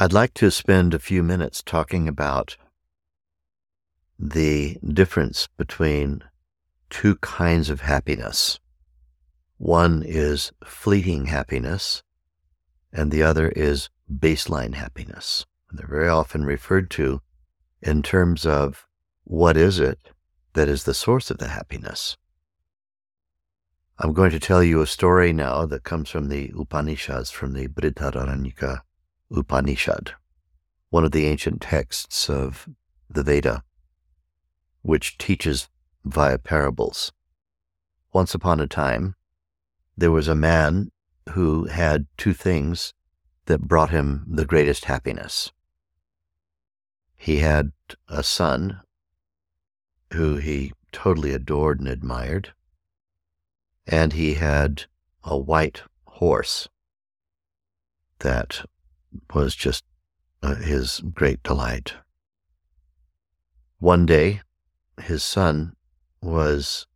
I'd like to spend a few minutes talking about the difference between two kinds of happiness. One is fleeting happiness, and the other is baseline happiness. They're very often referred to in terms of what is it that is the source of the happiness. I'm going to tell you a story now that comes from the Upanishads, from the Brihadaranyaka Upanishad, one of the ancient texts of the Veda, which teaches via parables. Once upon a time, there was a man who had two things that brought him the greatest happiness. He had a son who he totally adored and admired, and he had a white horse that was just uh, his great delight. One day, his son was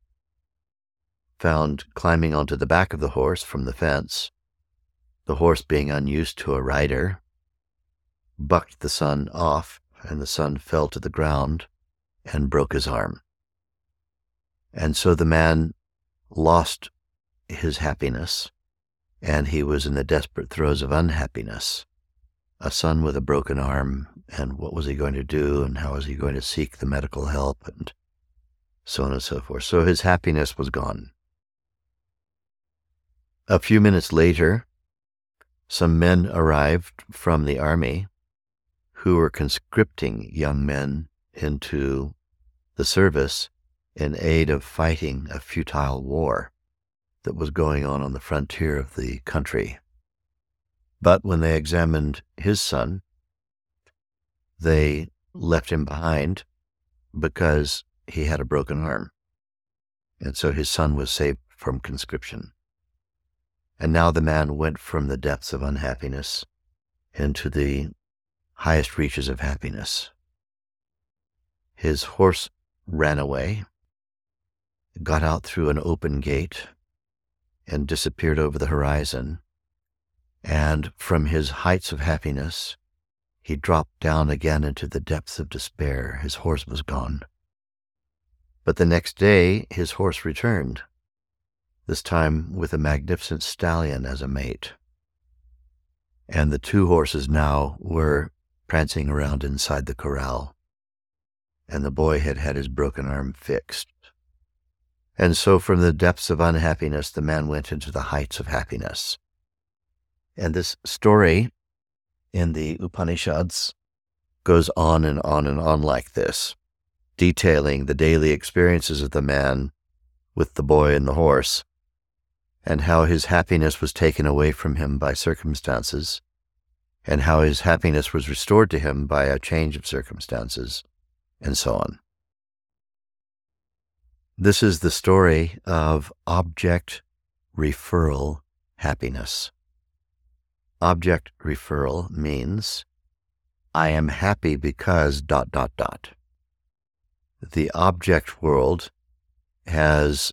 found climbing onto the back of the horse from the fence. The horse, being unused to a rider, bucked the son off, and the son fell to the ground and broke his arm. And so the man lost his happiness, and he was in the desperate throes of unhappiness a son with a broken arm, and what was he going to do, and how was he going to seek the medical help, and so on and so forth. So his happiness was gone. A few minutes later, some men arrived from the army who were conscripting young men into the service in aid of fighting a futile war that was going on on the frontier of the country. But when they examined his son, they left him behind because he had a broken arm. And so his son was saved from conscription. And now the man went from the depths of unhappiness into the highest reaches of happiness. His horse ran away, got out through an open gate, and disappeared over the horizon. And from his heights of happiness, he dropped down again into the depths of despair. His horse was gone. But the next day, his horse returned, this time with a magnificent stallion as a mate. And the two horses now were prancing around inside the corral. And the boy had had his broken arm fixed. And so, from the depths of unhappiness, the man went into the heights of happiness. And this story in the Upanishads goes on and on and on like this, detailing the daily experiences of the man with the boy and the horse, and how his happiness was taken away from him by circumstances, and how his happiness was restored to him by a change of circumstances, and so on. This is the story of object referral happiness. Object referral means I am happy because dot dot dot. The object world has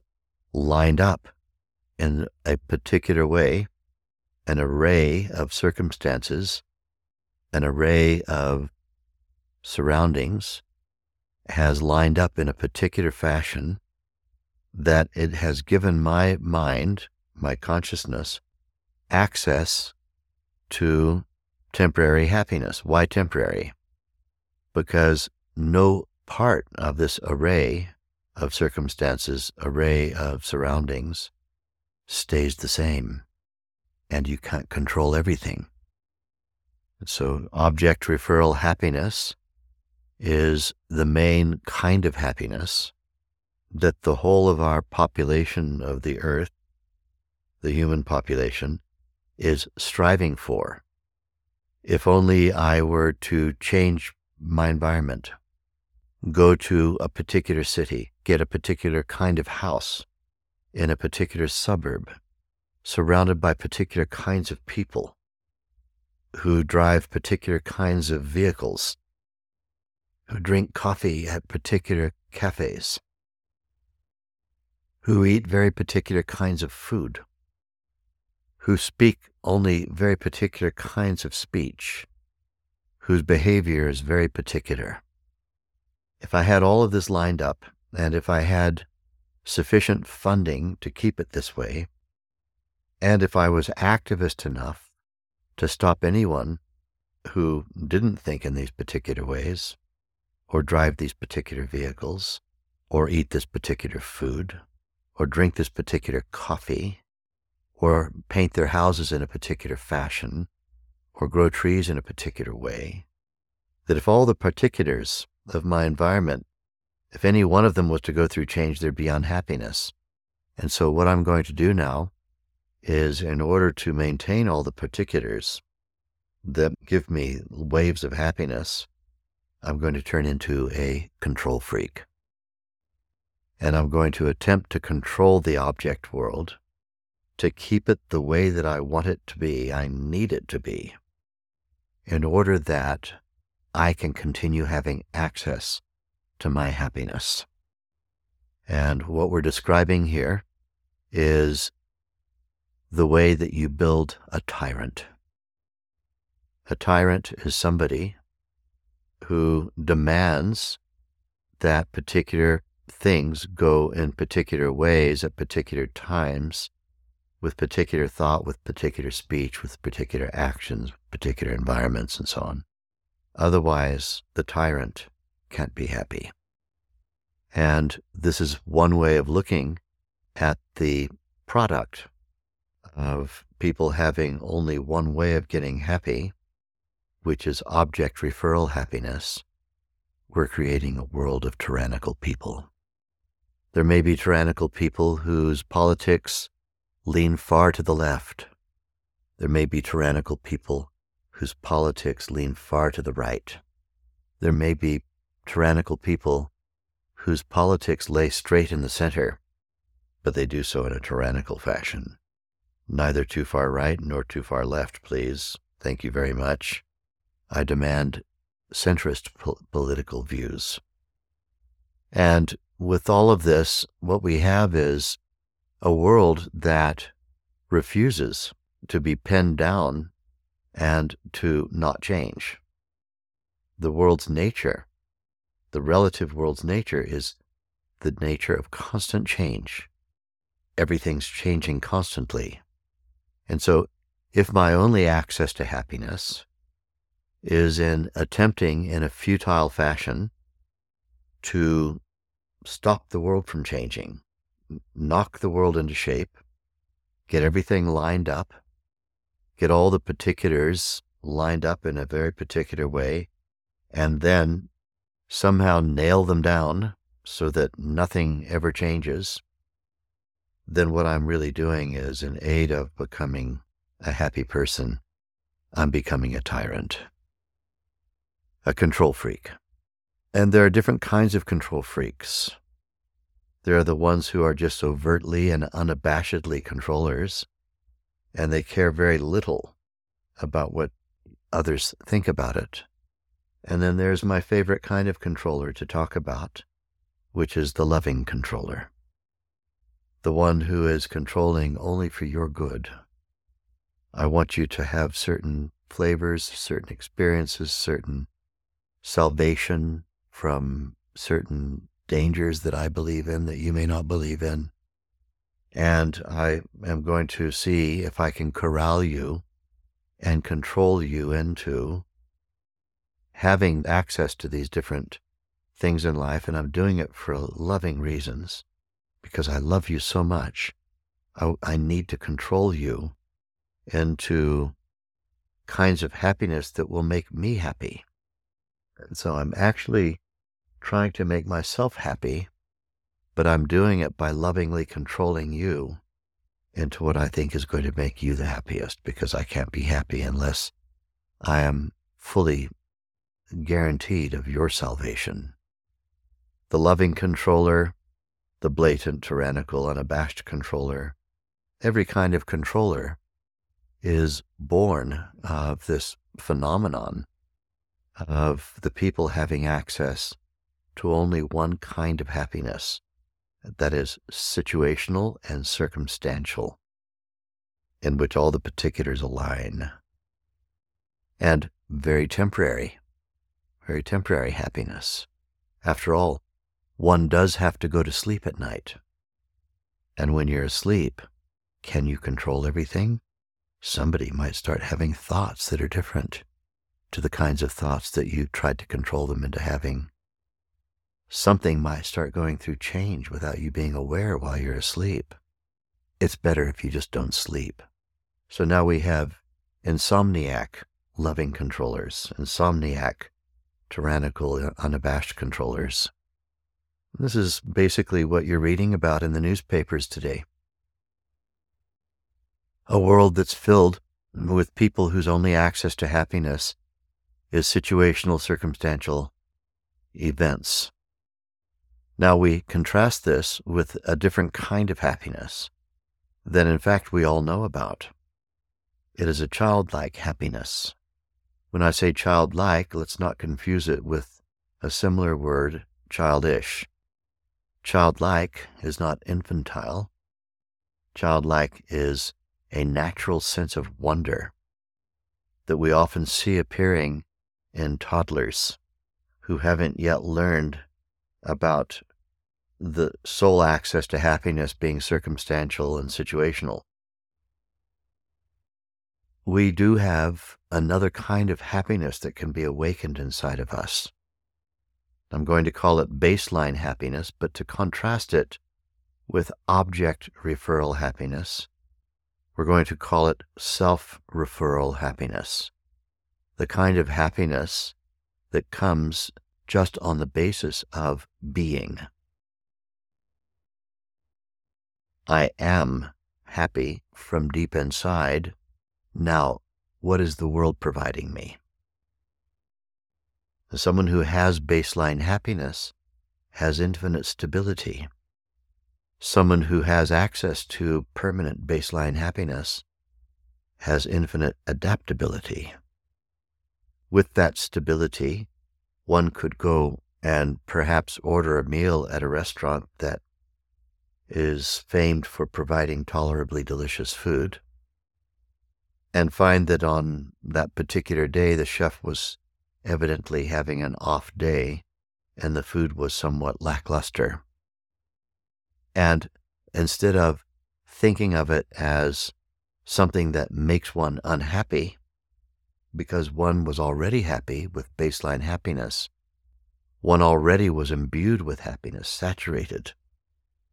lined up in a particular way, an array of circumstances, an array of surroundings has lined up in a particular fashion that it has given my mind, my consciousness, access to temporary happiness. Why temporary? Because no part of this array of circumstances, array of surroundings, stays the same, and you can't control everything. So, object referral happiness is the main kind of happiness that the whole of our population of the earth, the human population, is striving for. If only I were to change my environment, go to a particular city, get a particular kind of house in a particular suburb, surrounded by particular kinds of people who drive particular kinds of vehicles who drink coffee at particular cafes, who eat very particular kinds of food, who speak only very particular kinds of speech, whose behavior is very particular. If I had all of this lined up, and if I had sufficient funding to keep it this way, and if I was activist enough to stop anyone who didn't think in these particular ways, or drive these particular vehicles, or eat this particular food, or drink this particular coffee, or paint their houses in a particular fashion, or grow trees in a particular way, that if all the particulars of my environment, if any one of them was to go through change, there'd be unhappiness. And so, what I'm going to do now is, in order to maintain all the particulars that give me waves of happiness, I'm going to turn into a control freak. And I'm going to attempt to control the object world to keep it the way that I want it to be, I need it to be, in order that I can continue having access to my happiness. And what we're describing here is the way that you build a tyrant. A tyrant is somebody who demands that particular things go in particular ways at particular times, with particular thought, with particular speech, with particular actions, particular environments, and so on. Otherwise, the tyrant can't be happy. And this is one way of looking at the product of people having only one way of getting happy which is object referral happiness, we're creating a world of tyrannical people. There may be tyrannical people whose politics lean far to the left. There may be tyrannical people whose politics lean far to the right. There may be tyrannical people whose politics lay straight in the center, but they do so in a tyrannical fashion. Neither too far right nor too far left, please. Thank you very much. I demand centrist po- political views. And with all of this, what we have is a world that refuses to be pinned down and to not change. The world's nature, the relative world's nature, is the nature of constant change. Everything's changing constantly. And so, if my only access to happiness is in attempting in a futile fashion to stop the world from changing, knock the world into shape, get everything lined up, get all the particulars lined up in a very particular way, and then somehow nail them down so that nothing ever changes, then what I'm really doing is in aid of becoming a happy person, I'm becoming a tyrant a control freak. And there are different kinds of control freaks. There are the ones who are just overtly and unabashedly controllers, and they care very little about what others think about it. And then there's my favorite kind of controller to talk about, which is the loving controller. the one who is controlling only for your good. I want you to have certain flavors, certain experiences, certain salvation from certain dangers that I believe in that you may not believe in. And I am going to see if I can corral you and control you into having access to these different things in life. And I'm doing it for loving reasons because I love you so much. I, I need to control you into kinds of happiness that will make me happy. And so I'm actually trying to make myself happy, but I'm doing it by lovingly controlling you into what I think is going to make you the happiest because I can't be happy unless I am fully guaranteed of your salvation. The loving controller, the blatant, tyrannical, unabashed controller, every kind of controller is born of this phenomenon of the people having access to only one kind of happiness that is situational and circumstantial, in which all the particulars align, and very temporary, very temporary happiness. After all, one does have to go to sleep at night. And when you're asleep, can you control everything? Somebody might start having thoughts that are different to the kinds of thoughts that you tried to control them into having something might start going through change without you being aware while you're asleep. It's better if you just don't sleep. So now we have insomniac loving controllers, insomniac tyrannical uh, unabashed controllers. This is basically what you're reading about in the newspapers today. A world that's filled with people whose only access to happiness is situational, circumstantial events. Now we contrast this with a different kind of happiness that, in fact, we all know about. It is a childlike happiness. When I say childlike, let's not confuse it with a similar word, childish. Childlike is not infantile. Childlike is a natural sense of wonder that we often see appearing in toddlers who haven't yet learned about the sole access to happiness being circumstantial and situational. We do have another kind of happiness that can be awakened inside of us. I'm going to call it baseline happiness, but to contrast it with object referral happiness, we're going to call it self referral happiness. The kind of happiness that comes just on the basis of being. I am happy from deep inside. Now, what is the world providing me? Someone who has baseline happiness has infinite stability. Someone who has access to permanent baseline happiness has infinite adaptability. With that stability, one could go and perhaps order a meal at a restaurant that is famed for providing tolerably delicious food, and find that on that particular day the chef was evidently having an off day and the food was somewhat lackluster. And instead of thinking of it as something that makes one unhappy, because one was already happy with baseline happiness, one already was imbued with happiness, saturated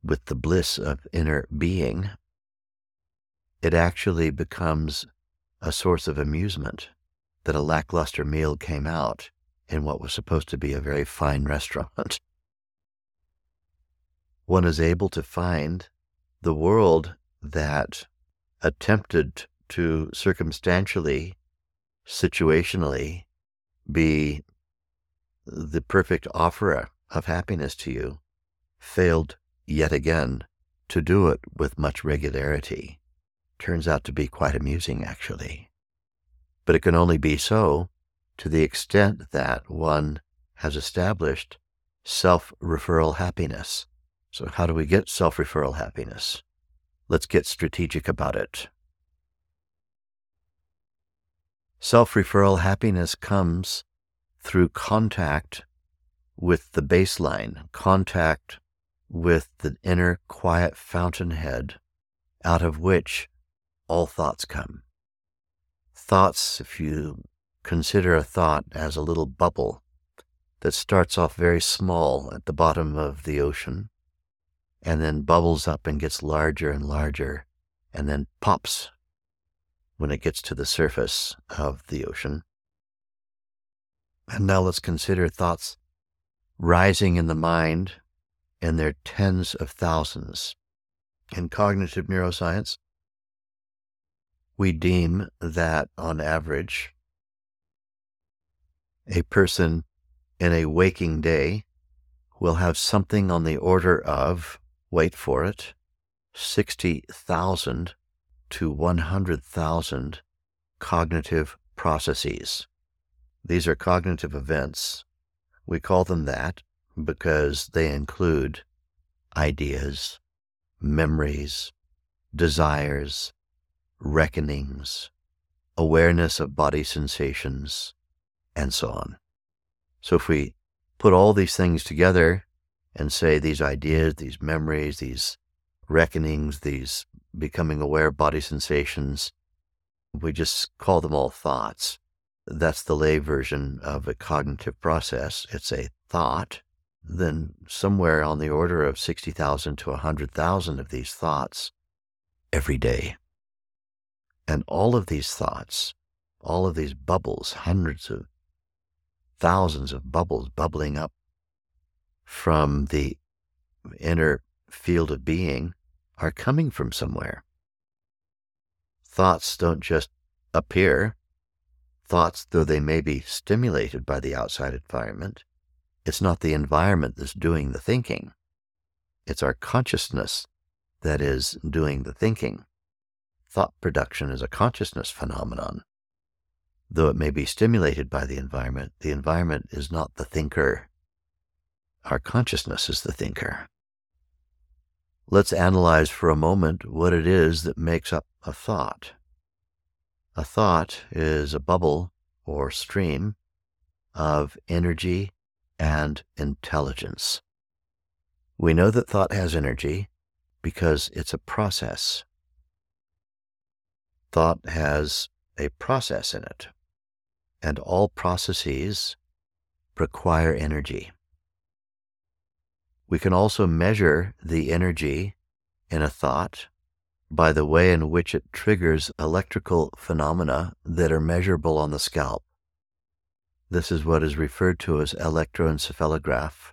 with the bliss of inner being, it actually becomes a source of amusement that a lackluster meal came out in what was supposed to be a very fine restaurant. One is able to find the world that attempted to circumstantially, situationally be the perfect offerer of happiness to you failed yet again, to do it with much regularity turns out to be quite amusing, actually. But it can only be so to the extent that one has established self referral happiness. So, how do we get self referral happiness? Let's get strategic about it. Self referral happiness comes through contact with the baseline, contact with the inner quiet fountainhead out of which all thoughts come. Thoughts, if you consider a thought as a little bubble that starts off very small at the bottom of the ocean and then bubbles up and gets larger and larger and then pops when it gets to the surface of the ocean. And now let's consider thoughts rising in the mind in their tens of thousands. In cognitive neuroscience, we deem that on average, a person in a waking day will have something on the order of, wait for it, 60,000 to 100,000 cognitive processes. These are cognitive events. We call them that because they include ideas, memories, desires, reckonings, awareness of body sensations, and so on. So if we put all these things together and say these ideas, these memories, these reckonings, these becoming aware of body sensations. We just call them all thoughts. That's the lay version of a cognitive process. It's a thought. Then, somewhere on the order of 60,000 to 100,000 of these thoughts every day. And all of these thoughts, all of these bubbles, hundreds of thousands of bubbles bubbling up from the inner field of being are coming from somewhere. Thoughts don't just appear. Thoughts, though they may be stimulated by the outside environment, it's not the environment that's doing the thinking. It's our consciousness that is doing the thinking. Thought production is a consciousness phenomenon. Though it may be stimulated by the environment, the environment is not the thinker. Our consciousness is the thinker let's analyze for a moment what it is that makes up a thought. A thought is a bubble or stream of energy and intelligence. We know that thought has energy because it's a process. Thought has a process in it, and all processes require energy. We can also measure the energy in a thought by the way in which it triggers electrical phenomena that are measurable on the scalp. This is what is referred to as electroencephalograph.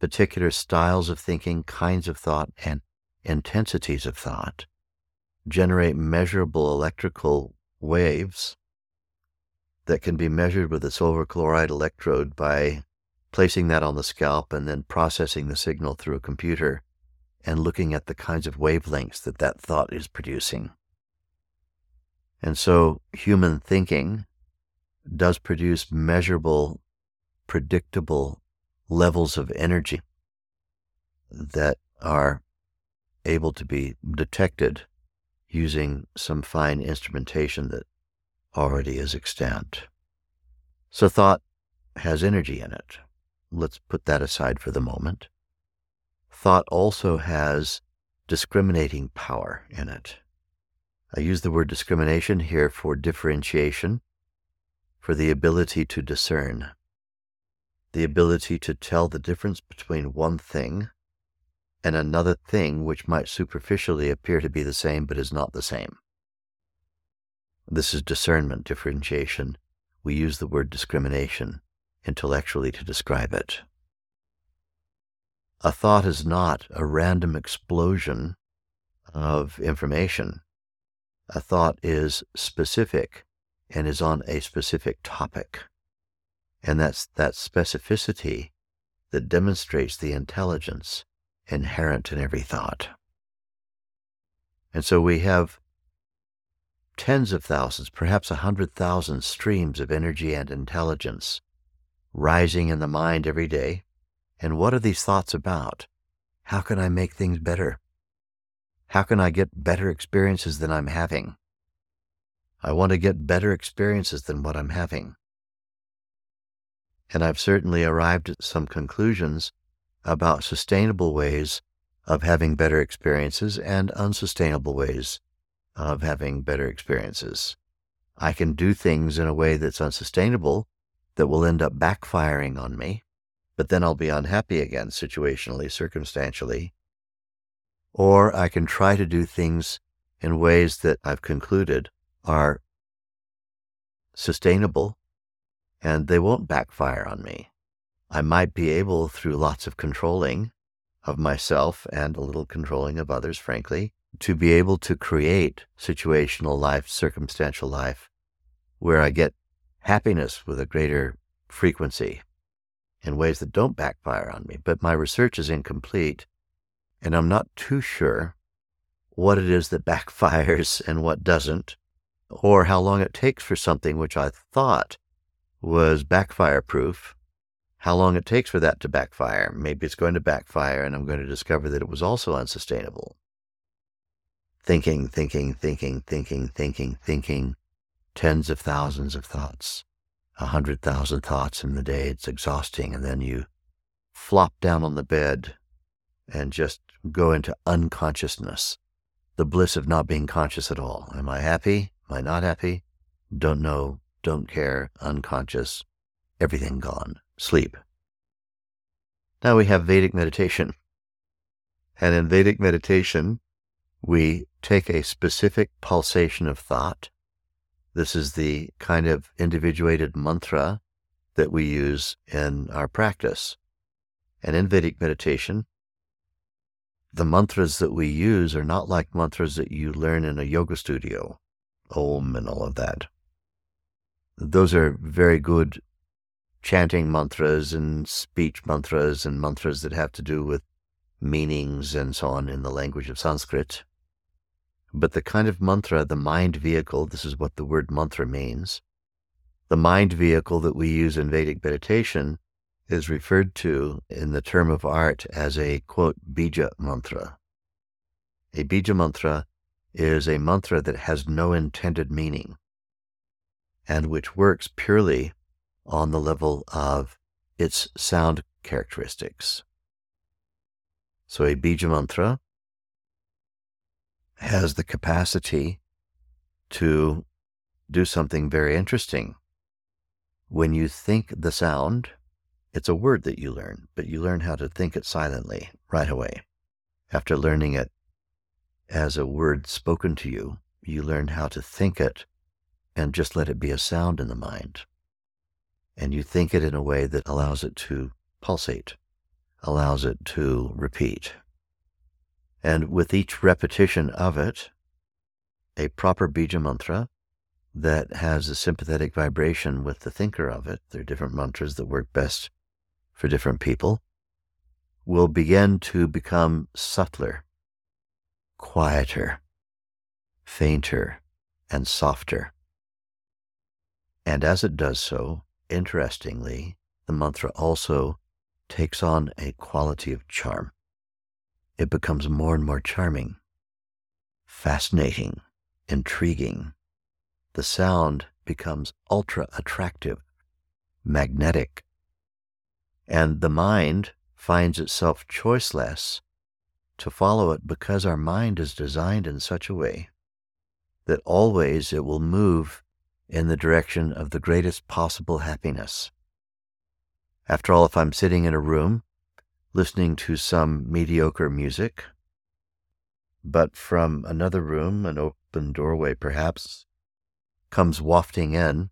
Particular styles of thinking, kinds of thought, and intensities of thought generate measurable electrical waves that can be measured with a silver chloride electrode by placing that on the scalp and then processing the signal through a computer and looking at the kinds of wavelengths that that thought is producing. And so human thinking does produce measurable, predictable levels of energy that are able to be detected using some fine instrumentation that already is extant. So thought has energy in it let's put that aside for the moment. Thought also has discriminating power in it. I use the word discrimination here for differentiation, for the ability to discern, the ability to tell the difference between one thing and another thing which might superficially appear to be the same but is not the same. This is discernment, differentiation. We use the word discrimination intellectually to describe it. A thought is not a random explosion of information. A thought is specific and is on a specific topic. And that's that specificity that demonstrates the intelligence inherent in every thought. And so we have tens of thousands, perhaps a hundred thousand streams of energy and intelligence rising in the mind every day. And what are these thoughts about? how can I make things better? How can I get better experiences than I'm having? I want to get better experiences than what I'm having. And I've certainly arrived at some conclusions about sustainable ways of having better experiences and unsustainable ways of having better experiences. I can do things in a way that's unsustainable that will end up backfiring on me, but then I'll be unhappy again, situationally, circumstantially. Or I can try to do things in ways that I've concluded are sustainable and they won't backfire on me. I might be able, through lots of controlling of myself and a little controlling of others, frankly, to be able to create situational life, circumstantial life, where I get happiness with a greater frequency in ways that don't backfire on me. But my research is incomplete, and I'm not too sure what it is that backfires and what doesn't, or how long it takes for something which I thought was backfire proof, how long it takes for that to backfire. Maybe it's going to backfire, and I'm going to discover that it was also unsustainable thinking, thinking, thinking, thinking, thinking, thinking, tens of thousands of thoughts, a hundred thousand thoughts in the day. It's exhausting. And then you flop down on the bed and just go into unconsciousness, the bliss of not being conscious at all. Am I happy? Am I not happy? Don't know, don't care, unconscious, everything gone, sleep. Now we have Vedic meditation. And in Vedic meditation, we take a specific pulsation of thought. This is the kind of individuated mantra that we use in our practice. And in Vedic meditation, the mantras that we use are not like mantras that you learn in a yoga studio, Om and all of that. Those are very good chanting mantras and speech mantras and mantras that have to do with meanings and so on in the language of Sanskrit. But the kind of mantra, the mind vehicle, this is what the word mantra means. The mind vehicle that we use in Vedic meditation is referred to in the term of art as a quote, bija mantra. A bija mantra is a mantra that has no intended meaning and which works purely on the level of its sound characteristics. So a bija mantra has the capacity to do something very interesting. When you think the sound, it's a word that you learn, but you learn how to think it silently right away. After learning it as a word spoken to you, you learn how to think it and just let it be a sound in the mind. And you think it in a way that allows it to pulsate, allows it to repeat. And with each repetition of it, a proper bija mantra that has a sympathetic vibration with the thinker of it, there are different mantras that work best for different people, will begin to become subtler, quieter, fainter, and softer. And as it does so, interestingly, the mantra also takes on a quality of charm it becomes more and more charming, fascinating, intriguing. The sound becomes ultra attractive, magnetic, and the mind finds itself choiceless to follow it because our mind is designed in such a way that always it will move in the direction of the greatest possible happiness. After all, if I'm sitting in a room listening to some mediocre music. But from another room, an open doorway perhaps, comes wafting in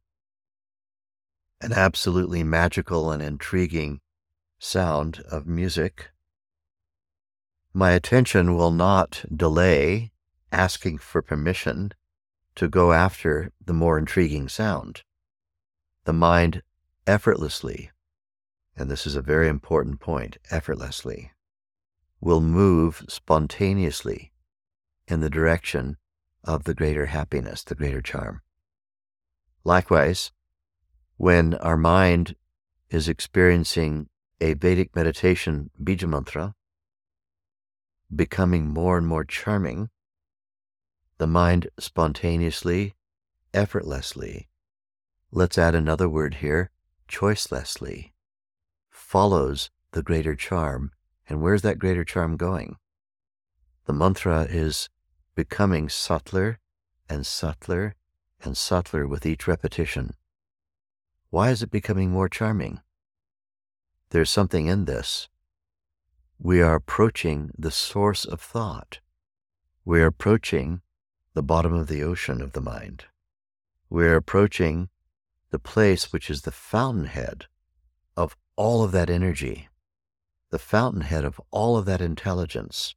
an absolutely magical and intriguing sound of music. My attention will not delay asking for permission to go after the more intriguing sound. The mind effortlessly and this is a very important point, effortlessly, will move spontaneously in the direction of the greater happiness, the greater charm. Likewise, when our mind is experiencing a Vedic meditation bija mantra, becoming more and more charming, the mind spontaneously, effortlessly, let's add another word here, choicelessly, follows the greater charm. And where's that greater charm going? The mantra is becoming subtler and subtler and subtler with each repetition. Why is it becoming more charming? There's something in this. We are approaching the source of thought. We are approaching the bottom of the ocean of the mind. We are approaching the place which is the fountainhead of all of that energy, the fountainhead of all of that intelligence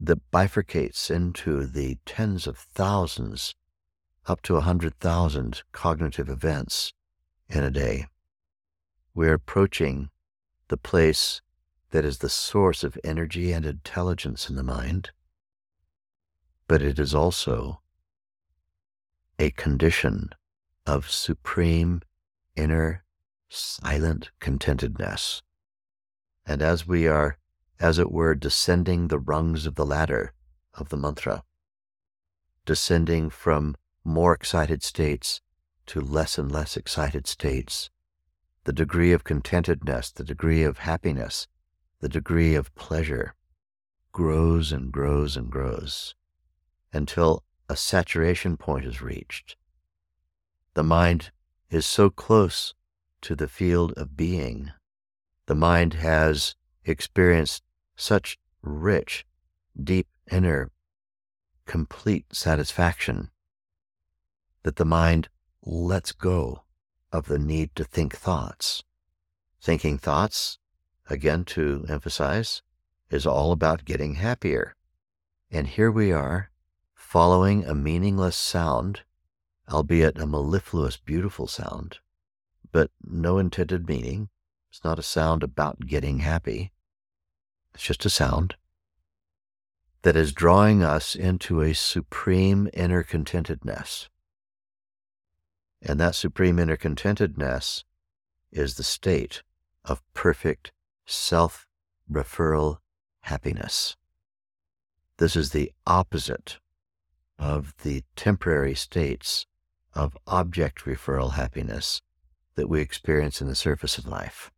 that bifurcates into the tens of thousands, up to a hundred thousand cognitive events in a day. We're approaching the place that is the source of energy and intelligence in the mind, but it is also a condition of supreme inner silent contentedness. And as we are, as it were, descending the rungs of the ladder of the mantra, descending from more excited states to less and less excited states, the degree of contentedness, the degree of happiness, the degree of pleasure grows and grows and grows until a saturation point is reached. The mind is so close to the field of being. The mind has experienced such rich, deep inner, complete satisfaction that the mind lets go of the need to think thoughts. Thinking thoughts, again to emphasize, is all about getting happier. And here we are, following a meaningless sound, albeit a mellifluous, beautiful sound, but no intended meaning. It's not a sound about getting happy. It's just a sound that is drawing us into a supreme inner contentedness. And that supreme inner contentedness is the state of perfect self referral happiness. This is the opposite of the temporary states of object referral happiness that we experience in the surface of life.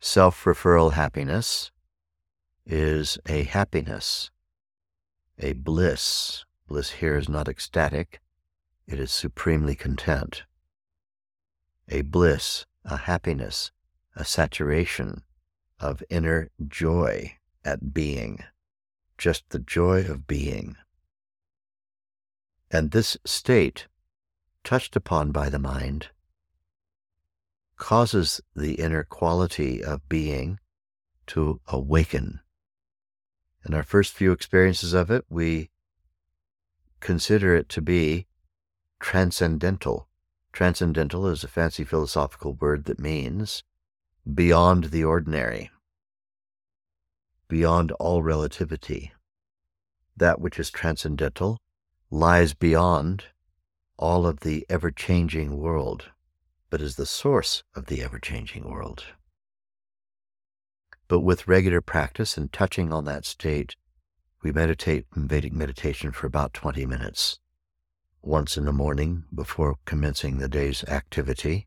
Self referral happiness is a happiness, a bliss. Bliss here is not ecstatic, it is supremely content. A bliss, a happiness, a saturation of inner joy at being, just the joy of being. And this state, touched upon by the mind, causes the inner quality of being to awaken. In our first few experiences of it, we consider it to be transcendental. Transcendental is a fancy philosophical word that means beyond the ordinary, beyond all relativity. That which is transcendental lies beyond all of the ever changing world but is the source of the ever changing world. But with regular practice and touching on that state, we meditate in Vedic meditation for about 20 minutes, once in the morning before commencing the day's activity.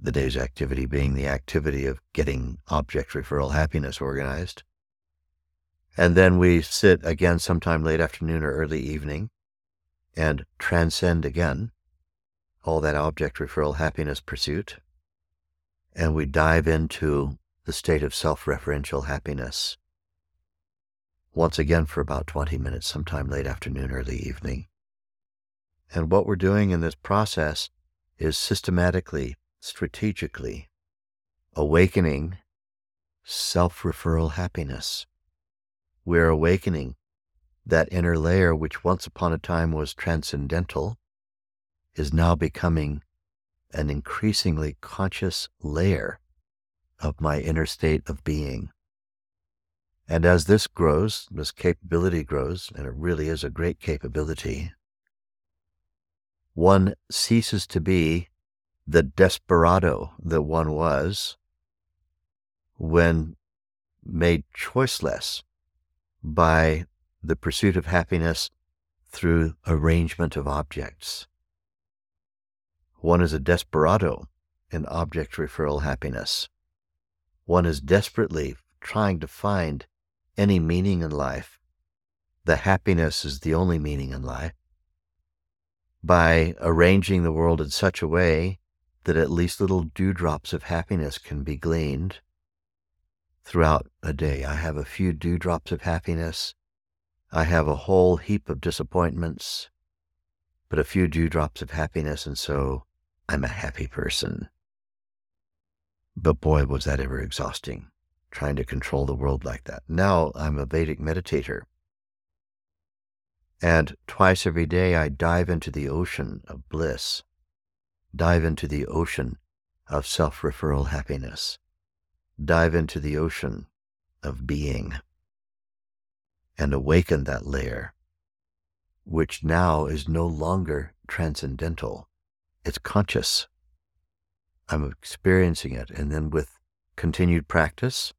The day's activity being the activity of getting object referral happiness organized. And then we sit again sometime late afternoon or early evening and transcend again all that object referral happiness pursuit, and we dive into the state of self referential happiness once again for about 20 minutes, sometime late afternoon, or early evening. And what we're doing in this process is systematically, strategically awakening self referral happiness. We're awakening that inner layer which once upon a time was transcendental is now becoming an increasingly conscious layer of my inner state of being. And as this grows, this capability grows, and it really is a great capability, one ceases to be the desperado that one was when made choiceless by the pursuit of happiness through arrangement of objects. One is a desperado in object referral happiness. One is desperately trying to find any meaning in life. The happiness is the only meaning in life. By arranging the world in such a way that at least little dewdrops of happiness can be gleaned throughout a day. I have a few dewdrops of happiness. I have a whole heap of disappointments, but a few dewdrops of happiness, and so I'm a happy person. But boy, was that ever exhausting, trying to control the world like that. Now I'm a Vedic meditator. And twice every day I dive into the ocean of bliss, dive into the ocean of self referral happiness dive into the ocean of being and awaken that layer, which now is no longer transcendental. It's conscious. I'm experiencing it. And then with continued practice,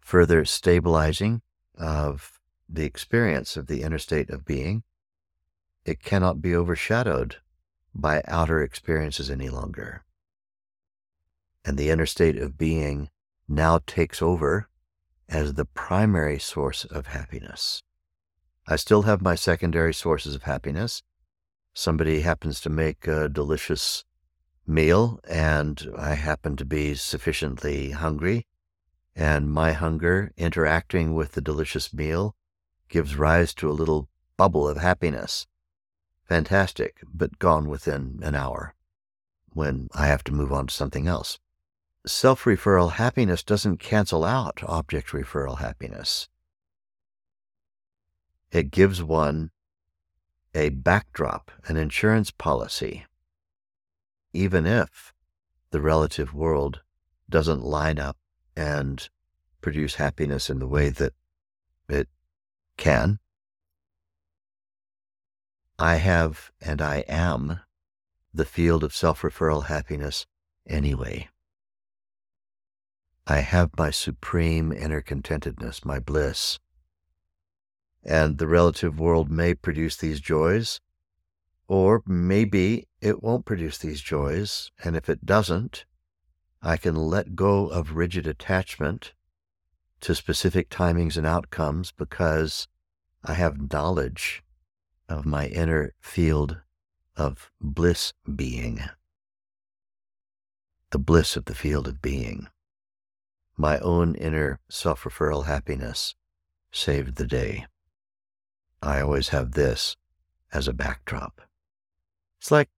further stabilizing of the experience of the inner state of being, it cannot be overshadowed by outer experiences any longer. And the inner state of being now takes over as the primary source of happiness. I still have my secondary sources of happiness. Somebody happens to make a delicious meal, and I happen to be sufficiently hungry, and my hunger interacting with the delicious meal gives rise to a little bubble of happiness. Fantastic, but gone within an hour when I have to move on to something else self referral happiness doesn't cancel out object referral happiness. It gives one a backdrop, an insurance policy, even if the relative world doesn't line up and produce happiness in the way that it can. I have and I am the field of self referral happiness anyway. I have my supreme inner contentedness, my bliss. And the relative world may produce these joys, or maybe it won't produce these joys. And if it doesn't, I can let go of rigid attachment to specific timings and outcomes because I have knowledge of my inner field of bliss being, the bliss of the field of being my own inner self referral happiness saved the day. I always have this as a backdrop. It's like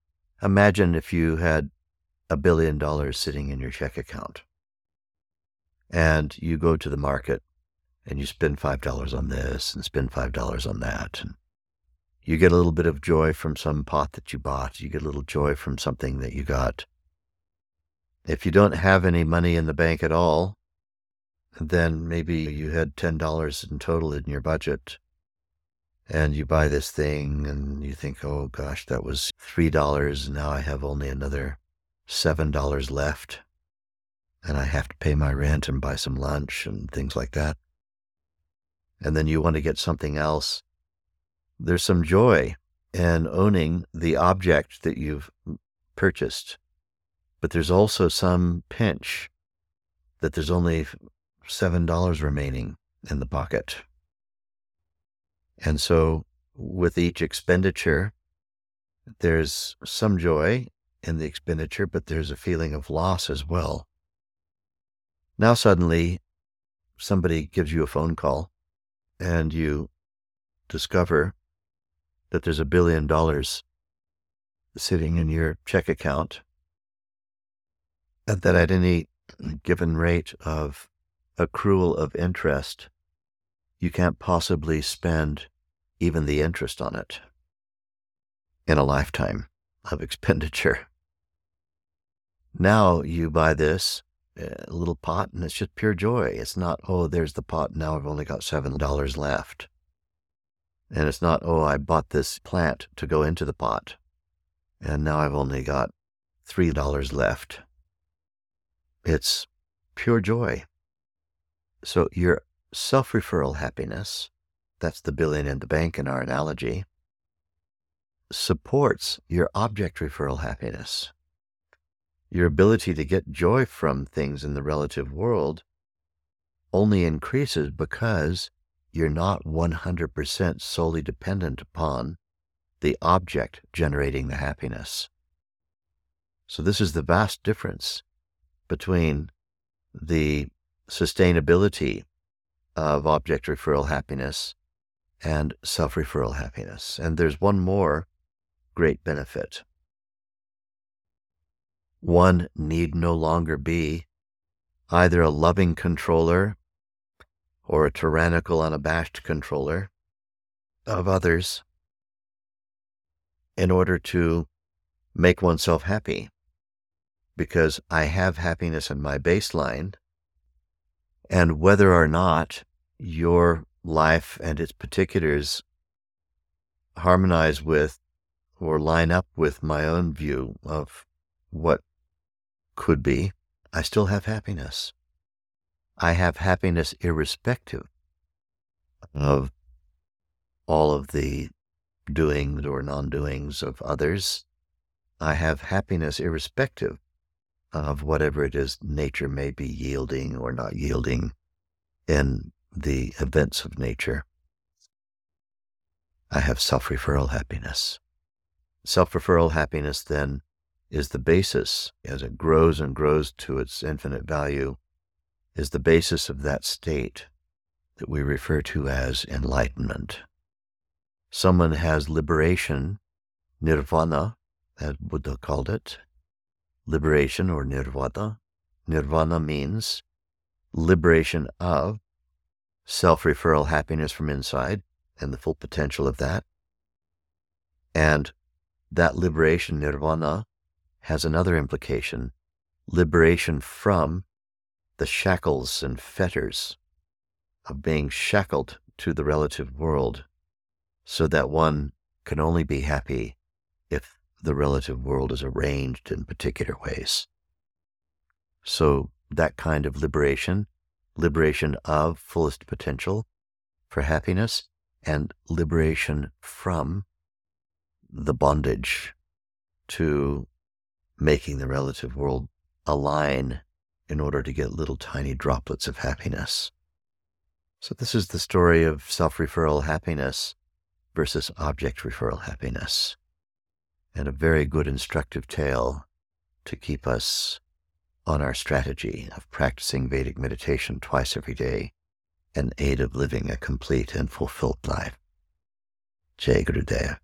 imagine if you had a billion dollars sitting in your check account and you go to the market and you spend $5 on this and spend $5 on that. And you get a little bit of joy from some pot that you bought. You get a little joy from something that you got. If you don't have any money in the bank at all, then maybe you had $10 in total in your budget and you buy this thing and you think, oh gosh, that was $3. And Now I have only another $7 left and I have to pay my rent and buy some lunch and things like that. And then you want to get something else. There's some joy in owning the object that you've purchased, but there's also some pinch that there's only $7 remaining in the pocket. And so, with each expenditure, there's some joy in the expenditure, but there's a feeling of loss as well. Now, suddenly, somebody gives you a phone call and you discover that there's a billion dollars sitting in your check account, and that at any given rate of accrual of interest, you can't possibly spend even the interest on it in a lifetime of expenditure. Now you buy this a little pot and it's just pure joy. It's not, oh, there's the pot. Now I've only got $7 left. And it's not, oh, I bought this plant to go into the pot and now I've only got $3 left. It's pure joy. So your self referral happiness that's the billion in the bank in our analogy, supports your object referral happiness. Your ability to get joy from things in the relative world only increases because you're not 100% solely dependent upon the object generating the happiness. So, this is the vast difference between the sustainability of object referral happiness and self referral happiness. And there's one more great benefit. One need no longer be either a loving controller or a tyrannical, unabashed controller of others in order to make oneself happy. Because I have happiness in my baseline, and whether or not your life and its particulars harmonize with or line up with my own view of what could be, I still have happiness. I have happiness irrespective of all of the doings or non doings of others. I have happiness irrespective of whatever it is nature may be yielding or not yielding in the events of nature. I have self referral happiness. Self referral happiness then is the basis, as it grows and grows to its infinite value, is the basis of that state that we refer to as enlightenment. Someone has liberation, nirvana, as Buddha called it, liberation or nirvana. Nirvana means liberation of self referral happiness from inside and the full potential of that. And that liberation, nirvana, has another implication liberation from the shackles and fetters of being shackled to the relative world, so that one can only be happy if the relative world is arranged in particular ways. So, that kind of liberation, liberation of fullest potential for happiness, and liberation from the bondage to making the relative world align in order to get little tiny droplets of happiness. So, this is the story of self referral happiness versus object referral happiness, and a very good instructive tale to keep us on our strategy of practicing Vedic meditation twice every day in aid of living a complete and fulfilled life. Jai Guru Deva.